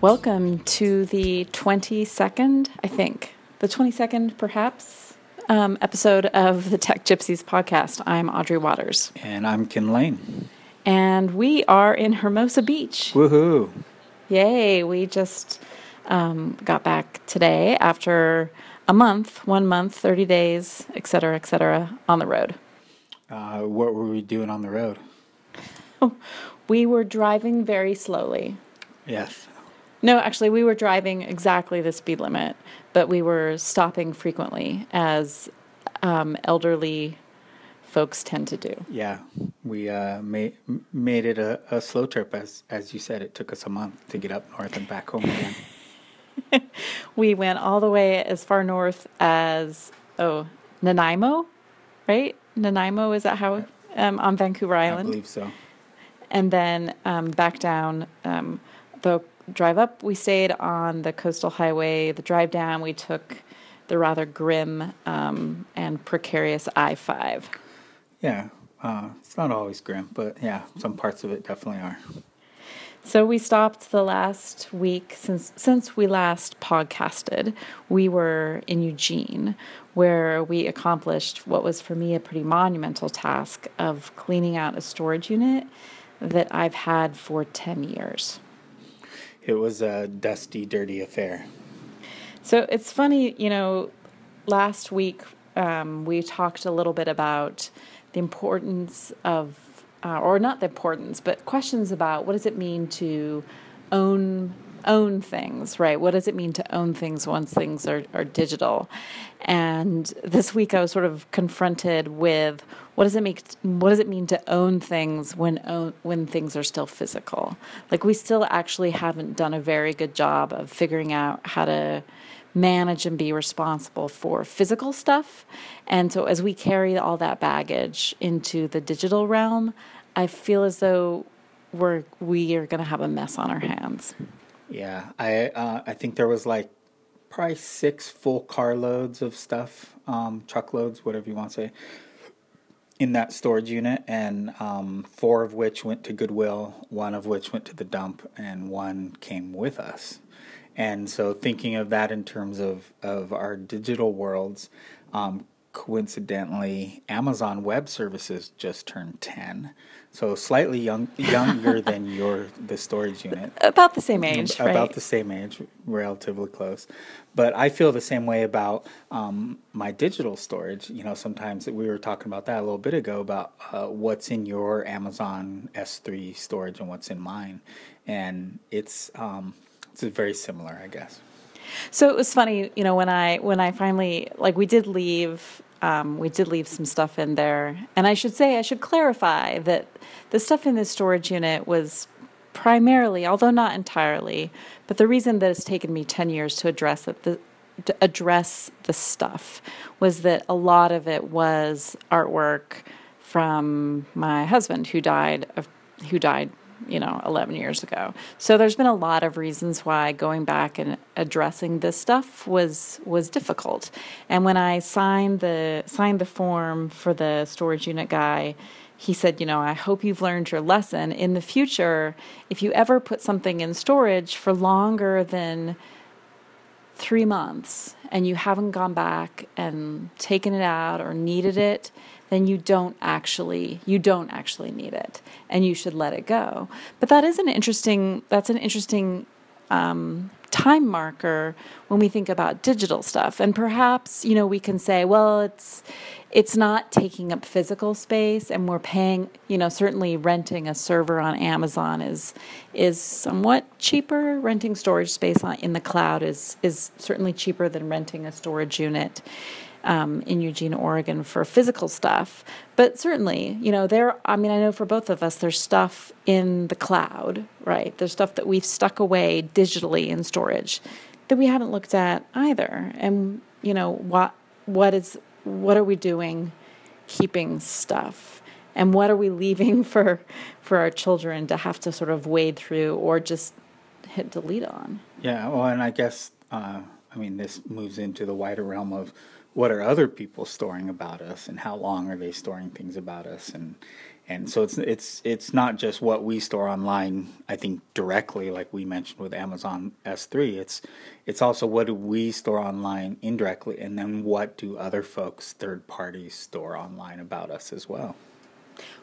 Welcome to the 22nd, I think, the 22nd perhaps, um, episode of the Tech Gypsies podcast. I'm Audrey Watters. And I'm Kin Lane. And we are in Hermosa Beach. Woohoo! Yay! We just um, got back today after a month, one month, 30 days, et cetera, et cetera, on the road. Uh, what were we doing on the road? We were driving very slowly. Yes. No, actually, we were driving exactly the speed limit, but we were stopping frequently, as um, elderly folks tend to do. Yeah, we uh, made made it a, a slow trip, as as you said. It took us a month to get up north and back home again. We went all the way as far north as oh Nanaimo, right? Nanaimo is that how um, on Vancouver I Island, believe so. and then um, back down. Um, the drive up, we stayed on the coastal highway. The drive down, we took the rather grim um, and precarious I five. Yeah, uh, it's not always grim, but yeah, some parts of it definitely are. So we stopped the last week since since we last podcasted. We were in Eugene, where we accomplished what was for me a pretty monumental task of cleaning out a storage unit that I've had for ten years. It was a dusty, dirty affair. So it's funny, you know, last week um, we talked a little bit about the importance of, uh, or not the importance, but questions about what does it mean to own own things, right? What does it mean to own things once things are, are digital? And this week I was sort of confronted with what does it make what does it mean to own things when own, when things are still physical? Like we still actually haven't done a very good job of figuring out how to manage and be responsible for physical stuff. And so as we carry all that baggage into the digital realm, I feel as though we're we are going to have a mess on our hands. Yeah, I uh, I think there was like probably six full carloads of stuff, um, truckloads, whatever you want to say, in that storage unit, and um, four of which went to Goodwill, one of which went to the dump, and one came with us. And so, thinking of that in terms of of our digital worlds, um, coincidentally, Amazon Web Services just turned ten, so slightly young younger than your the storage unit About the same age, about right? the same age, relatively close. But I feel the same way about um, my digital storage. You know, sometimes we were talking about that a little bit ago about uh, what's in your Amazon S3 storage and what's in mine, and it's um, it's very similar, I guess. So it was funny, you know, when I when I finally like we did leave um, we did leave some stuff in there, and I should say I should clarify that the stuff in this storage unit was primarily, although not entirely, but the reason that it's taken me ten years to address it, the to address the stuff was that a lot of it was artwork from my husband who died of who died you know 11 years ago. So there's been a lot of reasons why going back and addressing this stuff was was difficult. And when i signed the signed the form for the storage unit guy he said you know i hope you've learned your lesson. In the future if you ever put something in storage for longer than three months and you haven't gone back and taken it out or needed it then you don't actually you don't actually need it and you should let it go. But that is an interesting that's an interesting um, time marker when we think about digital stuff. And perhaps you know we can say well it's it's not taking up physical space and we're paying you know certainly renting a server on amazon is is somewhat cheaper renting storage space on, in the cloud is is certainly cheaper than renting a storage unit um, in Eugene, Oregon for physical stuff. But certainly, you know, there, I mean, I know for both of us, there's stuff in the cloud, right? There's stuff that we've stuck away digitally in storage that we haven't looked at either. And, you know, what, what is, what are we doing keeping stuff? And what are we leaving for, for our children to have to sort of wade through or just hit delete on? Yeah, well, and I guess uh, I mean this moves into the wider realm of what are other people storing about us and how long are they storing things about us? And and so it's it's it's not just what we store online i think directly like we mentioned with amazon s3 it's it's also what do we store online indirectly? And then what do other folks third parties store online about us as well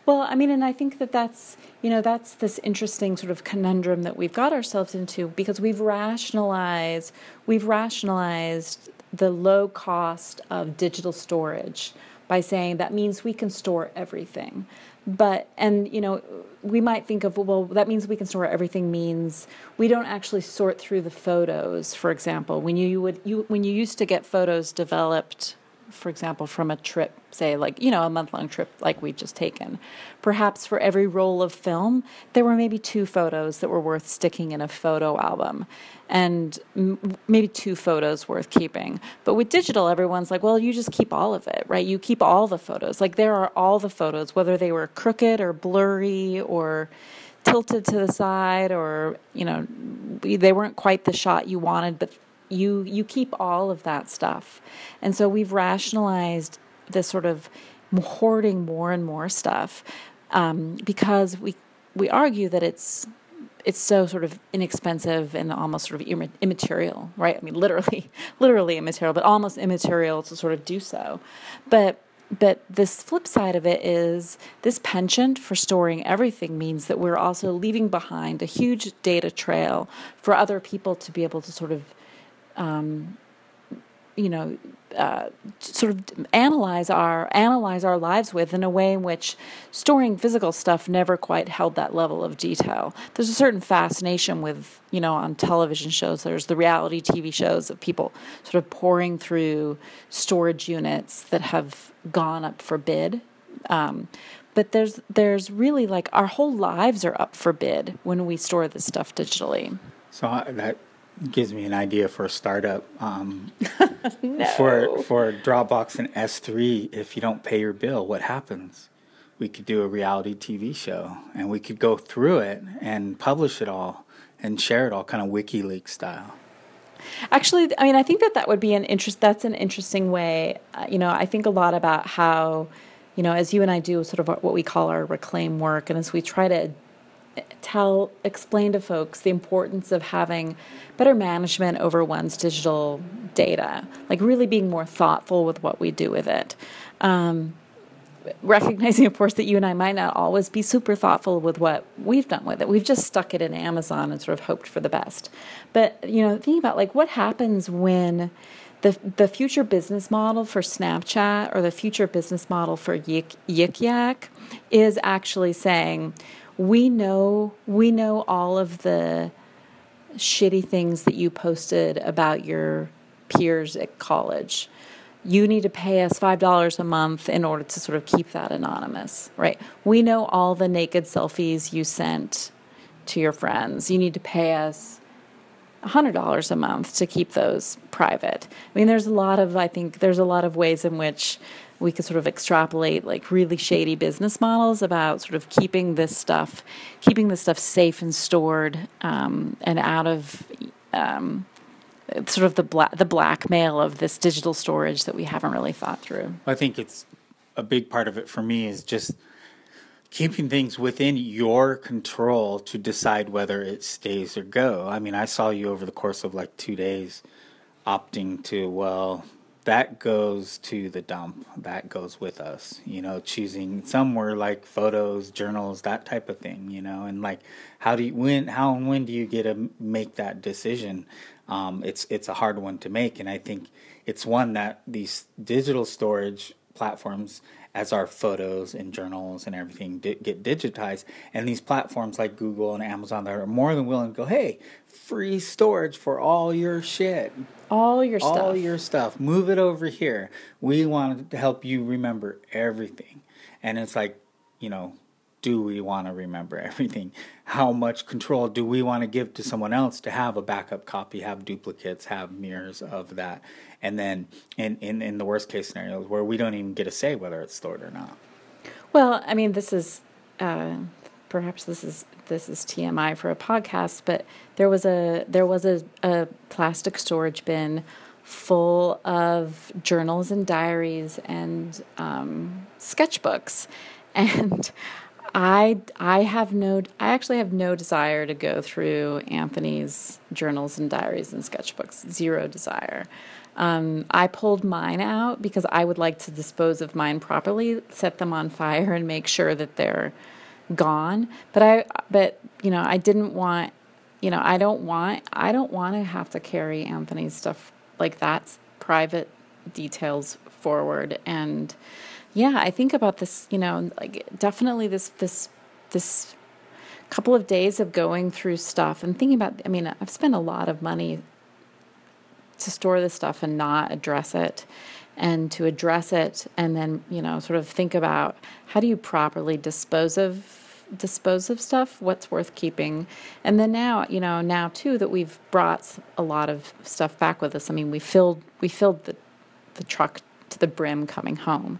well, I mean, and I think that that's, you know, that's this interesting sort of conundrum that we've got ourselves into because we've rationalized, we've rationalized the low cost of digital storage by saying that means we can store everything. But, and, you know, we might think of, well, that means we can store everything means we don't actually sort through the photos, for example. When you, you would, you, when you used to get photos developed for example, from a trip, say, like, you know, a month long trip like we've just taken. Perhaps for every roll of film, there were maybe two photos that were worth sticking in a photo album and m- maybe two photos worth keeping. But with digital, everyone's like, well, you just keep all of it, right? You keep all the photos. Like, there are all the photos, whether they were crooked or blurry or tilted to the side or, you know, they weren't quite the shot you wanted, but you you keep all of that stuff and so we've rationalized this sort of hoarding more and more stuff um, because we we argue that it's it's so sort of inexpensive and almost sort of immaterial, right? I mean, literally, literally immaterial, but almost immaterial to sort of do so. But but this flip side of it is this penchant for storing everything means that we're also leaving behind a huge data trail for other people to be able to sort of um, you know, uh, sort of analyze our analyze our lives with in a way in which storing physical stuff never quite held that level of detail. There's a certain fascination with you know on television shows. There's the reality TV shows of people sort of pouring through storage units that have gone up for bid. Um, but there's there's really like our whole lives are up for bid when we store this stuff digitally. So that gives me an idea for a startup. Um, no. For for Dropbox and S3, if you don't pay your bill, what happens? We could do a reality TV show, and we could go through it and publish it all and share it all, kind of WikiLeaks style. Actually, I mean, I think that that would be an interest. That's an interesting way. Uh, you know, I think a lot about how, you know, as you and I do sort of what we call our reclaim work, and as we try to tell explain to folks the importance of having better management over one's digital data like really being more thoughtful with what we do with it. Um, recognizing of course that you and i might not always be super thoughtful with what we've done with it. We've just stuck it in amazon and sort of hoped for the best. But you know thinking about like what happens when the, the future business model for Snapchat or the future business model for Yik, Yik Yak is actually saying, we know we know all of the shitty things that you posted about your peers at college. You need to pay us $5 a month in order to sort of keep that anonymous, right? We know all the naked selfies you sent to your friends. You need to pay us $100 a month to keep those private. I mean, there's a lot of, I think, there's a lot of ways in which we could sort of extrapolate like really shady business models about sort of keeping this stuff, keeping this stuff safe and stored um, and out of um, sort of the bla- the blackmail of this digital storage that we haven't really thought through. I think it's a big part of it for me is just keeping things within your control to decide whether it stays or go. I mean, I saw you over the course of like two days opting to well that goes to the dump. That goes with us, you know, choosing somewhere like photos, journals, that type of thing, you know, and like how do you when how and when do you get to make that decision? Um, it's it's a hard one to make, and I think it's one that these digital storage platforms as our photos and journals and everything di- get digitized. And these platforms like Google and Amazon that are more than willing to go, hey, free storage for all your shit. All your all stuff. All your stuff. Move it over here. We want to help you remember everything. And it's like, you know, do we want to remember everything? How much control do we want to give to someone else to have a backup copy, have duplicates, have mirrors of that? And then in, in, in the worst case scenarios where we don't even get to say whether it's stored or not. Well, I mean, this is uh, perhaps this is this is TMI for a podcast, but there was a there was a, a plastic storage bin full of journals and diaries and um, sketchbooks. And I I have no I actually have no desire to go through Anthony's journals and diaries and sketchbooks. Zero desire. Um, I pulled mine out because I would like to dispose of mine properly, set them on fire, and make sure that they're gone. But I but you know I didn't want you know I don't want I don't want to have to carry Anthony's stuff like that's private details forward and yeah, I think about this, you know, like definitely this this this couple of days of going through stuff and thinking about I mean, I've spent a lot of money to store this stuff and not address it and to address it and then, you know, sort of think about how do you properly dispose of dispose of stuff, what's worth keeping. And then now, you know, now too that we've brought a lot of stuff back with us. I mean, we filled we filled the the truck to the brim coming home.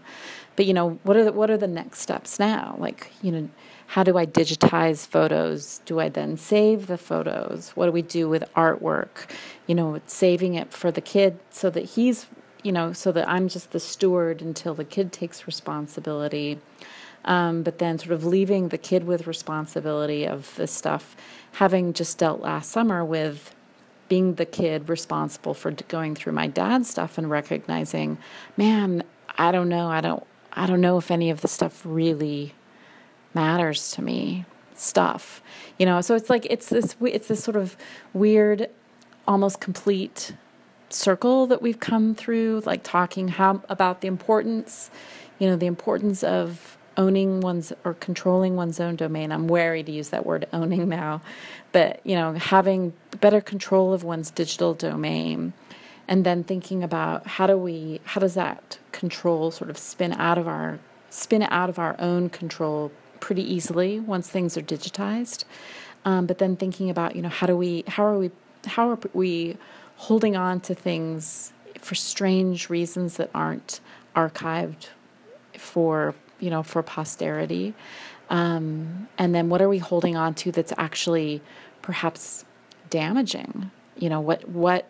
But you know, what are the, what are the next steps now? Like, you know, how do I digitize photos? Do I then save the photos? What do we do with artwork? You know, saving it for the kid so that he's, you know, so that I'm just the steward until the kid takes responsibility. Um, but then sort of leaving the kid with responsibility of this stuff, having just dealt last summer with being the kid responsible for going through my dad's stuff and recognizing, man, I don't know, I don't I don't know if any of the stuff really matters to me stuff you know? So it's like it's this it's this sort of weird almost complete circle that we've come through like talking how about the importance you know the importance of owning one's or controlling one's own domain. I'm wary to use that word owning now but you know having better control of one's digital domain and then thinking about how do we how does that control sort of spin out of our spin out of our own control pretty easily once things are digitized. Um, but then thinking about you know how do we how are we how are we holding on to things for strange reasons that aren't archived for you know for posterity? Um, and then what are we holding on to that's actually perhaps damaging? You know what what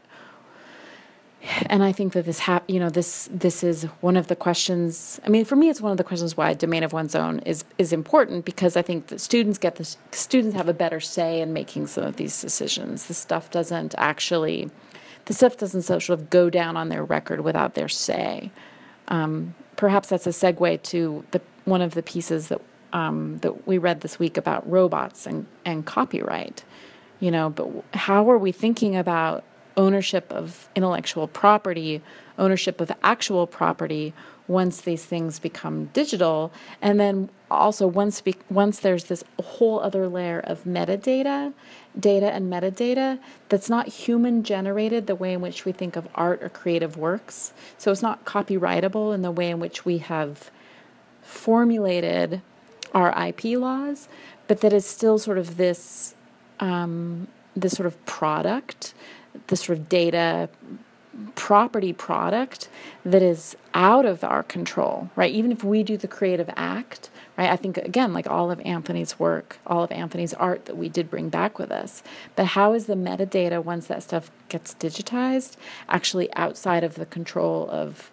and I think that this hap- you know this this is one of the questions. I mean, for me, it's one of the questions why domain of one's own is is important because I think that students get this. Students have a better say in making some of these decisions. The stuff doesn't actually, the stuff doesn't sort of go down on their record without their say. Um, perhaps that's a segue to the one of the pieces that um, that we read this week about robots and and copyright. You know, but how are we thinking about ownership of intellectual property, ownership of actual property once these things become digital. And then also once be, once there's this whole other layer of metadata data and metadata that's not human generated the way in which we think of art or creative works. So it's not copyrightable in the way in which we have formulated our IP laws but that is still sort of this um, this sort of product the sort of data property product that is out of our control, right? Even if we do the creative act, right? I think, again, like all of Anthony's work, all of Anthony's art that we did bring back with us. But how is the metadata, once that stuff gets digitized, actually outside of the control of,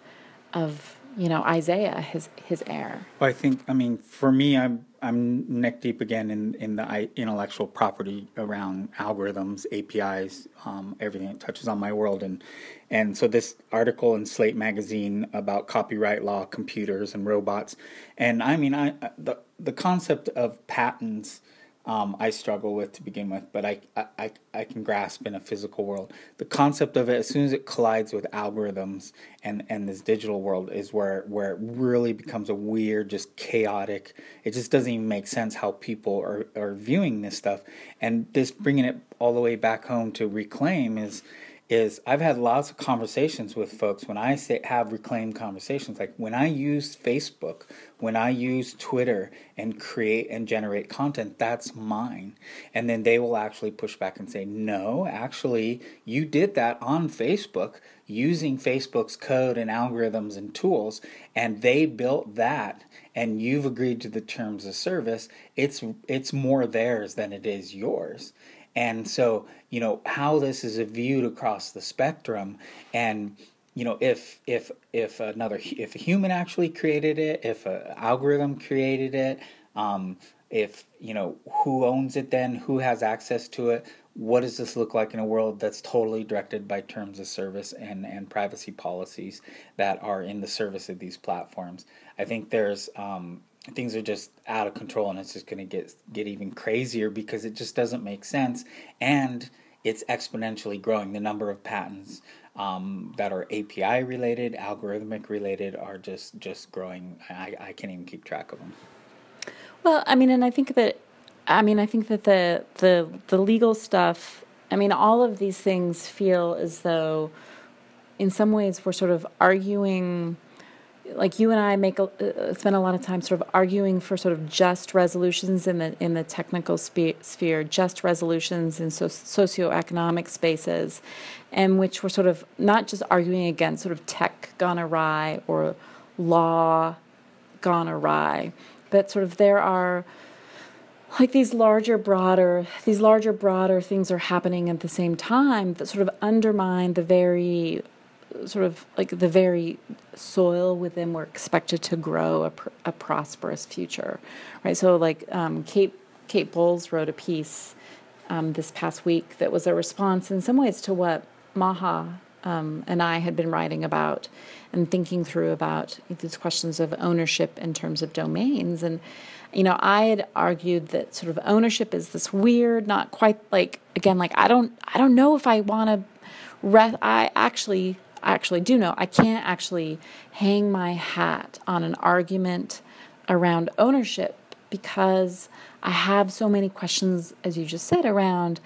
of you know, Isaiah, his, his heir? I think, I mean, for me, I'm I'm neck deep again in, in the intellectual property around algorithms, APIs, um, everything that touches on my world. And, and so this article in Slate magazine about copyright law, computers, and robots. And I mean, I, the, the concept of patents um, I struggle with to begin with, but I, I, I can grasp in a physical world. The concept of it, as soon as it collides with algorithms and, and this digital world, is where, where it really becomes a weird, just chaotic. It just doesn't even make sense how people are, are viewing this stuff. And this bringing it all the way back home to reclaim is is I've had lots of conversations with folks when I say have reclaimed conversations like when I use Facebook, when I use Twitter and create and generate content, that's mine. And then they will actually push back and say, "No, actually, you did that on Facebook using Facebook's code and algorithms and tools, and they built that and you've agreed to the terms of service. It's it's more theirs than it is yours." And so you know how this is viewed across the spectrum and you know if if if another if a human actually created it if an algorithm created it um, if you know who owns it then who has access to it what does this look like in a world that's totally directed by terms of service and, and privacy policies that are in the service of these platforms? I think there's um, things are just out of control and it's just going to get get even crazier because it just doesn't make sense and it's exponentially growing the number of patents um, that are API related, algorithmic related, are just just growing. I, I can't even keep track of them. Well, I mean, and I think that, I mean, I think that the the the legal stuff. I mean, all of these things feel as though, in some ways, we're sort of arguing. Like you and I make a, uh, spend a lot of time sort of arguing for sort of just resolutions in the in the technical spe- sphere, just resolutions in so- socioeconomic spaces, and which we're sort of not just arguing against sort of tech gone awry or law gone awry, but sort of there are like these larger broader these larger broader things are happening at the same time that sort of undermine the very sort of like the very soil within we're expected to grow a, pr- a prosperous future right so like um, kate kate bowles wrote a piece um, this past week that was a response in some ways to what maha um, and i had been writing about and thinking through about these questions of ownership in terms of domains. And, you know, I had argued that sort of ownership is this weird, not quite like, again, like, I don't, I don't know if I want to, re- I actually, actually do know I can't actually hang my hat on an argument around ownership because I have so many questions, as you just said, around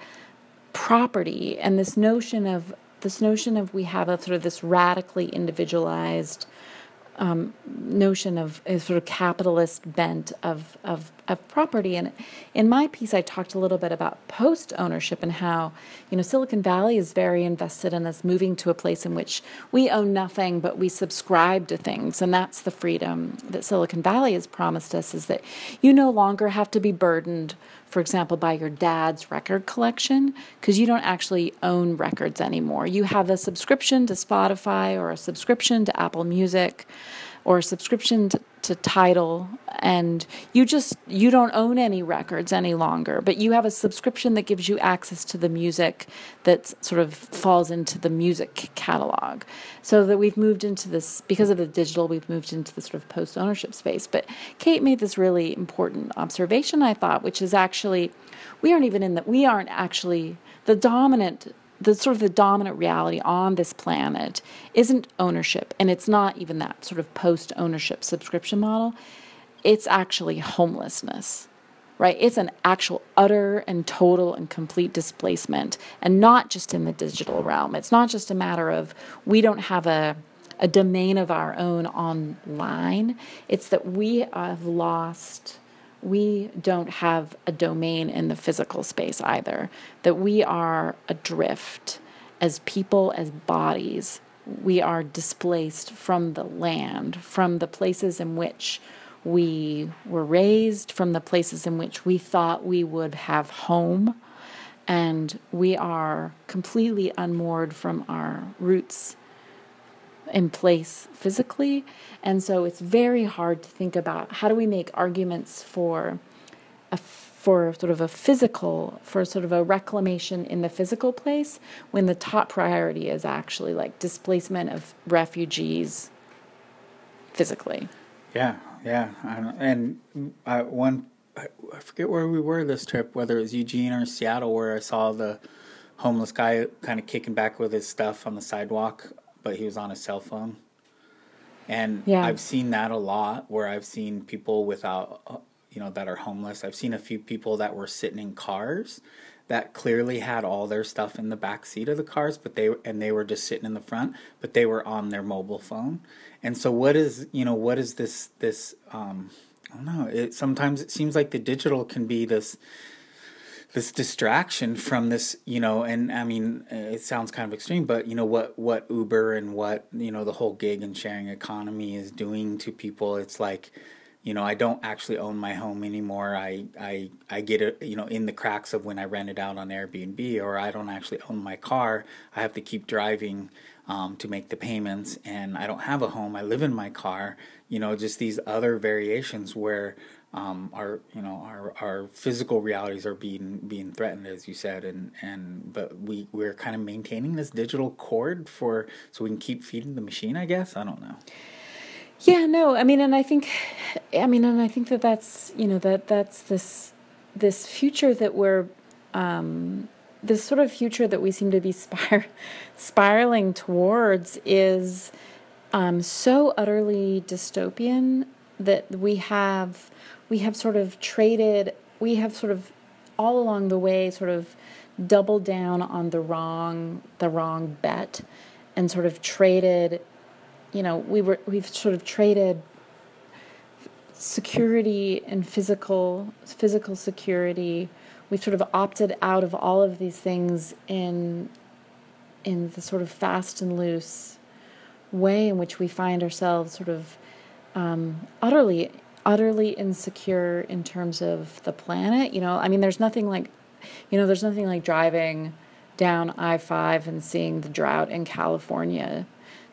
property and this notion of this notion of we have a sort of this radically individualized um, notion of a sort of capitalist bent of, of, of property. And in my piece, I talked a little bit about post ownership and how, you know, Silicon Valley is very invested in us moving to a place in which we own nothing, but we subscribe to things. And that's the freedom that Silicon Valley has promised us is that you no longer have to be burdened for example, by your dad's record collection, because you don't actually own records anymore. You have a subscription to Spotify or a subscription to Apple Music or a subscription to, to Tidal and you just you don't own any records any longer but you have a subscription that gives you access to the music that sort of falls into the music catalog. So that we've moved into this because of the digital we've moved into the sort of post ownership space. But Kate made this really important observation I thought which is actually we aren't even in that we aren't actually the dominant the sort of the dominant reality on this planet isn't ownership and it's not even that sort of post ownership subscription model. It's actually homelessness right? It's an actual utter and total and complete displacement and not just in the digital realm. It's not just a matter of we don't have a a domain of our own online. It's that we have lost we don't have a domain in the physical space either, that we are adrift as people, as bodies. We are displaced from the land, from the places in which we were raised, from the places in which we thought we would have home. And we are completely unmoored from our roots in place physically. And so it's very hard to think about how do we make arguments for a for sort of a physical for sort of a reclamation in the physical place when the top priority is actually like displacement of refugees physically. Yeah, yeah, and uh, I, one I forget where we were this trip, whether it was Eugene or Seattle, where I saw the homeless guy kind of kicking back with his stuff on the sidewalk but he was on his cell phone. And yeah. I've seen that a lot where I've seen people without, uh, you know, that are homeless. I've seen a few people that were sitting in cars that clearly had all their stuff in the back seat of the cars, but they and they were just sitting in the front, but they were on their mobile phone. And so, what is you know what is this this um, I don't know. It sometimes it seems like the digital can be this this distraction from this, you know, and I mean, it sounds kind of extreme, but you know what what Uber and what you know the whole gig and sharing economy is doing to people. It's like you know, I don't actually own my home anymore. I, I, I get it, you know, in the cracks of when I rent it out on Airbnb, or I don't actually own my car. I have to keep driving um, to make the payments, and I don't have a home. I live in my car. You know, just these other variations where um, our, you know, our, our physical realities are being being threatened, as you said, and and but we we're kind of maintaining this digital cord for so we can keep feeding the machine. I guess I don't know. Yeah, no, I mean, and I think, I mean, and I think that that's you know that that's this this future that we're um, this sort of future that we seem to be spir- spiraling towards is um, so utterly dystopian that we have we have sort of traded we have sort of all along the way sort of doubled down on the wrong the wrong bet and sort of traded you know, we were we've sort of traded security and physical physical security. We've sort of opted out of all of these things in in the sort of fast and loose way in which we find ourselves sort of um, utterly utterly insecure in terms of the planet. You know, I mean, there's nothing like, you know, there's nothing like driving down I five and seeing the drought in California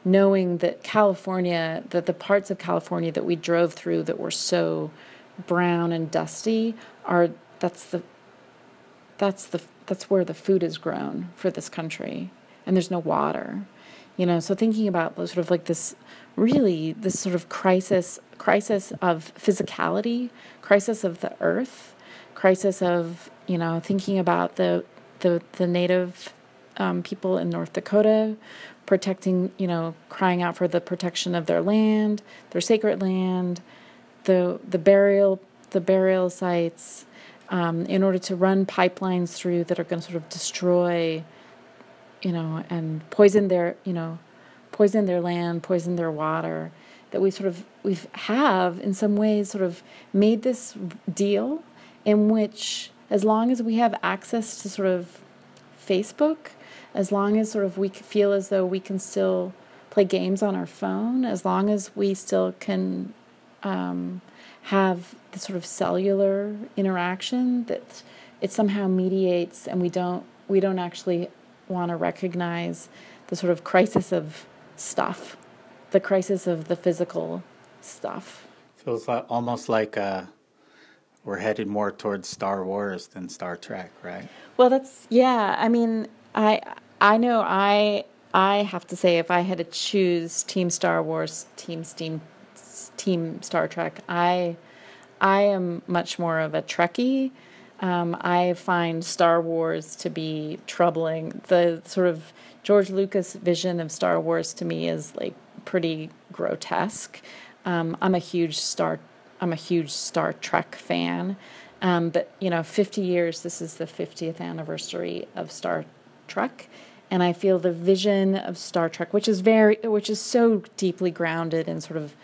knowing that California, that the parts of California that we drove through that were so brown and dusty are that's the that's the that's where the food is grown for this country and there's no water you know so thinking about sort of like this really this sort of crisis crisis of physicality crisis of the earth crisis of you know thinking about the the the native um, people in North Dakota protecting, you know, crying out for the protection of their land, their sacred land, the the burial the burial sites, um, in order to run pipelines through that are going to sort of destroy, you know, and poison their, you know, poison their land, poison their water. That we sort of we have in some ways sort of made this deal in which as long as we have access to sort of Facebook as long as sort of we feel as though we can still play games on our phone, as long as we still can um, have the sort of cellular interaction that it somehow mediates, and we don't we don't actually want to recognize the sort of crisis of stuff, the crisis of the physical stuff. Feels like, almost like uh, we're headed more towards Star Wars than Star Trek, right? Well, that's yeah. I mean, I I know I I have to say if I had to choose Team Star Wars, Team Steam, Team Star Trek, I I am much more of a Trekkie. Um, I find Star Wars to be troubling. The sort of George Lucas vision of Star Wars to me is like pretty grotesque. Um, I'm a huge Star I'm a huge Star Trek fan. Um, but you know, 50 years. This is the 50th anniversary of Star Trek, and I feel the vision of Star Trek, which is very, which is so deeply grounded in sort of,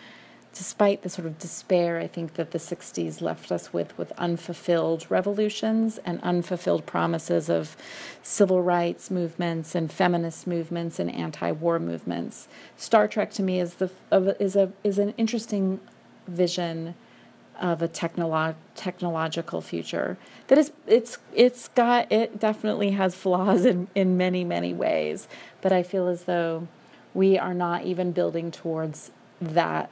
despite the sort of despair I think that the '60s left us with, with unfulfilled revolutions and unfulfilled promises of civil rights movements and feminist movements and anti-war movements. Star Trek to me is the is a is an interesting vision of a technolo- technological future that is it's it's got it definitely has flaws in, in many many ways but i feel as though we are not even building towards that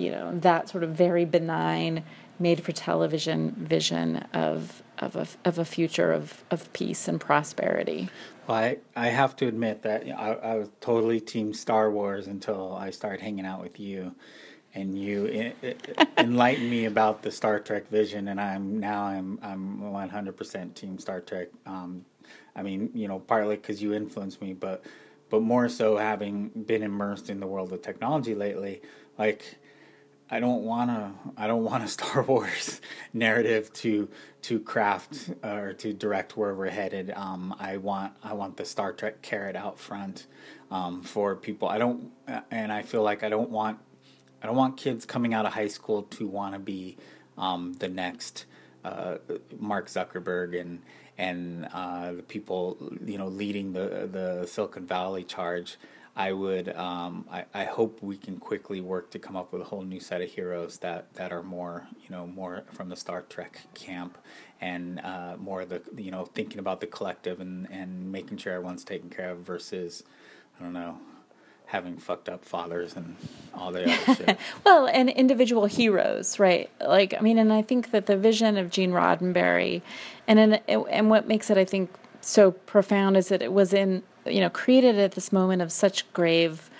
you know that sort of very benign made for television vision of of a, of a future of, of peace and prosperity well, I, I have to admit that I, I was totally team Star Wars until I started hanging out with you and you enlighten me about the Star Trek vision, and I'm now I'm I'm 100% Team Star Trek. Um, I mean, you know, partly because you influenced me, but but more so having been immersed in the world of technology lately, like. I don't want to. I don't want a Star Wars narrative to to craft or to direct where we're headed. Um, I want. I want the Star Trek carrot out front um, for people. I don't, and I feel like I don't want I don't want kids coming out of high school to want to be um, the next uh, Mark Zuckerberg and and uh, the people you know leading the the Silicon Valley charge. I would um, I, I hope we can quickly work to come up with a whole new set of heroes that, that are more you know more from the Star Trek camp and uh, more the you know thinking about the collective and, and making sure everyone's taken care of versus I don't know having fucked up fathers and all the other shit. well, and individual heroes, right? Like, I mean, and I think that the vision of Gene Roddenberry, and in, and what makes it, I think, so profound is that it was in, you know, created at this moment of such grave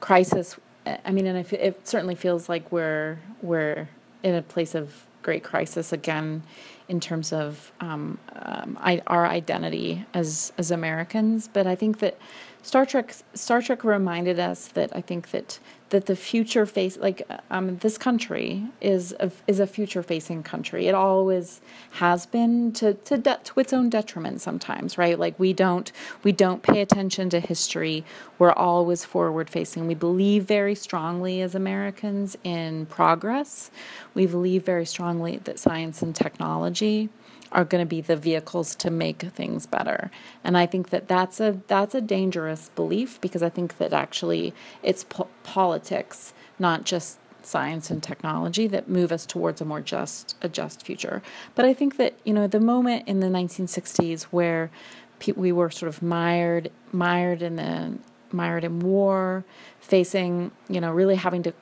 crisis. I mean, and it certainly feels like we're we're in a place of great crisis again in terms of um, um, I, our identity as as Americans. But I think that Star Trek Star Trek reminded us that I think that that the future face like um, this country is a, is a future facing country. It always has been to to, de- to its own detriment sometimes, right? Like we don't we don't pay attention to history. We're always forward facing. We believe very strongly as Americans in progress. We believe very strongly that science and technology are going to be the vehicles to make things better. And I think that that's a that's a dangerous belief because I think that actually it's po- politics, not just science and technology that move us towards a more just a just future. But I think that you know the moment in the 1960s where pe- we were sort of mired mired in the mired in war, facing you know really having to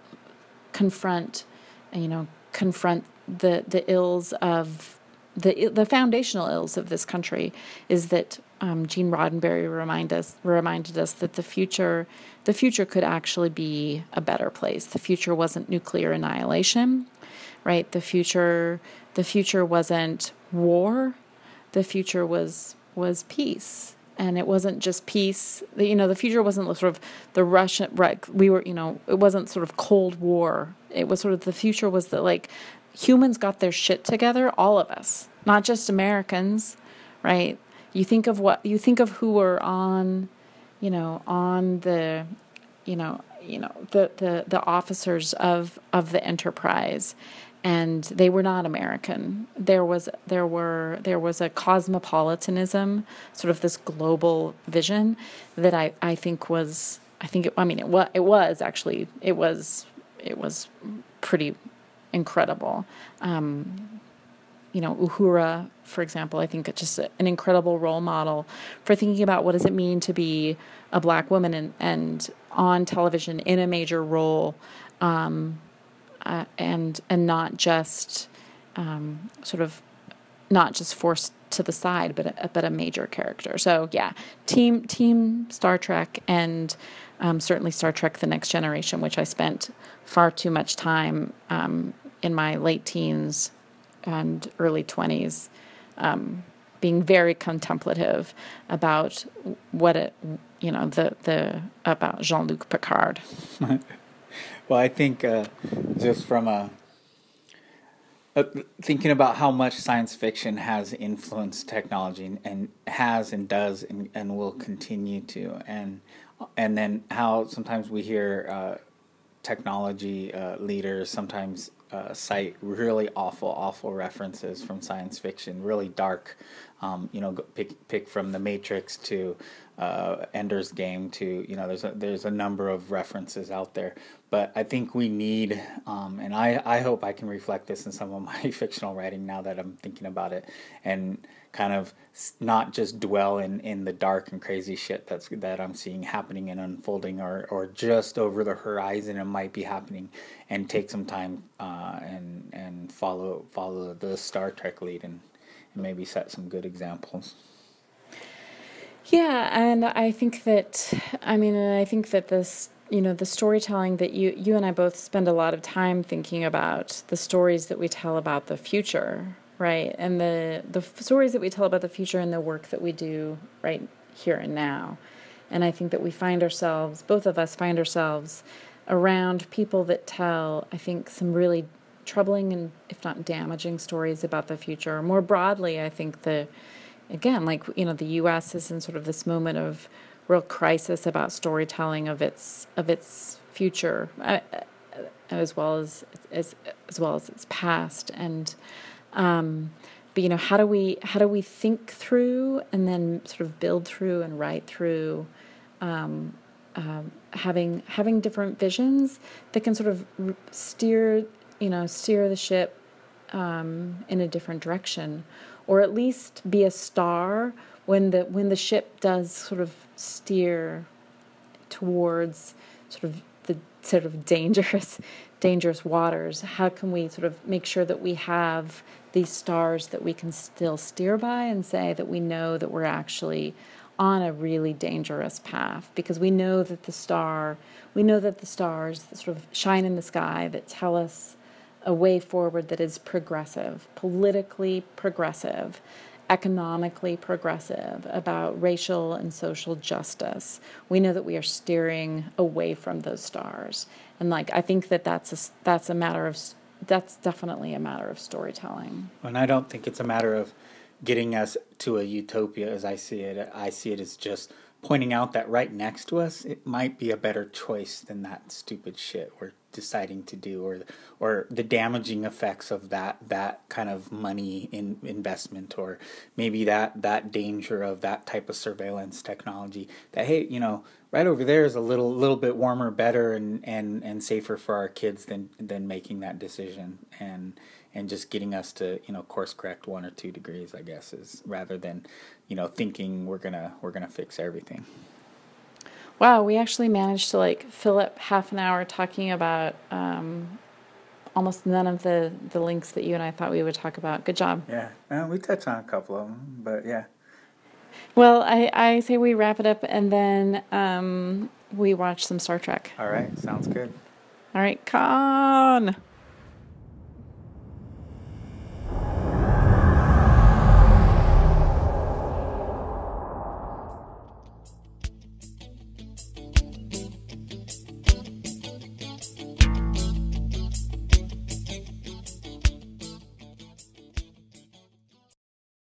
confront you know confront the the ills of the the foundational ills of this country is that um, Gene Roddenberry remind us reminded us that the future the future could actually be a better place. The future wasn't nuclear annihilation, right? The future the future wasn't war. The future was was peace. And it wasn't just peace. You know, the future wasn't sort of the Russian, right? We were, you know, it wasn't sort of Cold War. It was sort of the future was that like humans got their shit together, all of us, not just Americans, right? You think of what you think of who were on, you know, on the, you know, you know the the the officers of of the enterprise and they were not American. There was there were there was a cosmopolitanism, sort of this global vision that I, I think was I think it, I mean it was it was actually it was it was pretty incredible. Um, you know, Uhura, for example, I think it's just an incredible role model for thinking about what does it mean to be a black woman and, and on television in a major role, um, uh, and and not just um, sort of not just forced to the side, but a, but a major character. So yeah, team team Star Trek and um, certainly Star Trek: The Next Generation, which I spent far too much time um, in my late teens and early 20s um, being very contemplative about what it you know the the about Jean-Luc Picard. Well i think uh, just from a thinking about how much science fiction has influenced technology and, and has and does and, and will continue to and and then how sometimes we hear uh, technology uh, leaders sometimes uh, cite really awful, awful references from science fiction, really dark. Um, you know, pick pick from The Matrix to uh, Ender's Game to you know, there's a, there's a number of references out there. But I think we need, um, and I I hope I can reflect this in some of my fictional writing now that I'm thinking about it, and kind of not just dwell in, in the dark and crazy shit that's that I'm seeing happening and unfolding or, or just over the horizon it might be happening and take some time uh, and and follow follow the Star Trek lead and, and maybe set some good examples. Yeah, and I think that I mean I think that this you know the storytelling that you you and I both spend a lot of time thinking about the stories that we tell about the future right? And the the stories that we tell about the future and the work that we do right here and now. And I think that we find ourselves, both of us find ourselves around people that tell, I think, some really troubling and if not damaging stories about the future. More broadly, I think the again, like you know, the US is in sort of this moment of real crisis about storytelling of its of its future uh, as well as as as well as its past and um, but you know, how do we how do we think through and then sort of build through and write through um, um, having having different visions that can sort of steer you know steer the ship um, in a different direction, or at least be a star when the when the ship does sort of steer towards sort of sort of dangerous dangerous waters. How can we sort of make sure that we have these stars that we can still steer by and say that we know that we're actually on a really dangerous path? Because we know that the star we know that the stars that sort of shine in the sky that tell us a way forward that is progressive politically progressive economically progressive, about racial and social justice. We know that we are steering away from those stars, and like I think that that's a, that's a matter of that's definitely a matter of storytelling. And I don't think it's a matter of getting us to a utopia as I see it. I see it as just pointing out that right next to us, it might be a better choice than that stupid shit we're deciding to do, or or the damaging effects of that that kind of money in investment, or maybe that that danger of that type of surveillance technology. That hey, you know, right over there is a little little bit warmer, better, and and and safer for our kids than than making that decision and and just getting us to you know course correct one or two degrees i guess is rather than you know thinking we're gonna we're gonna fix everything. Wow we actually managed to like fill up half an hour talking about um, almost none of the the links that you and i thought we would talk about. Good job. Yeah. Uh, we touched on a couple of them but yeah. Well i i say we wrap it up and then um, we watch some star trek. All right. Sounds good. All right con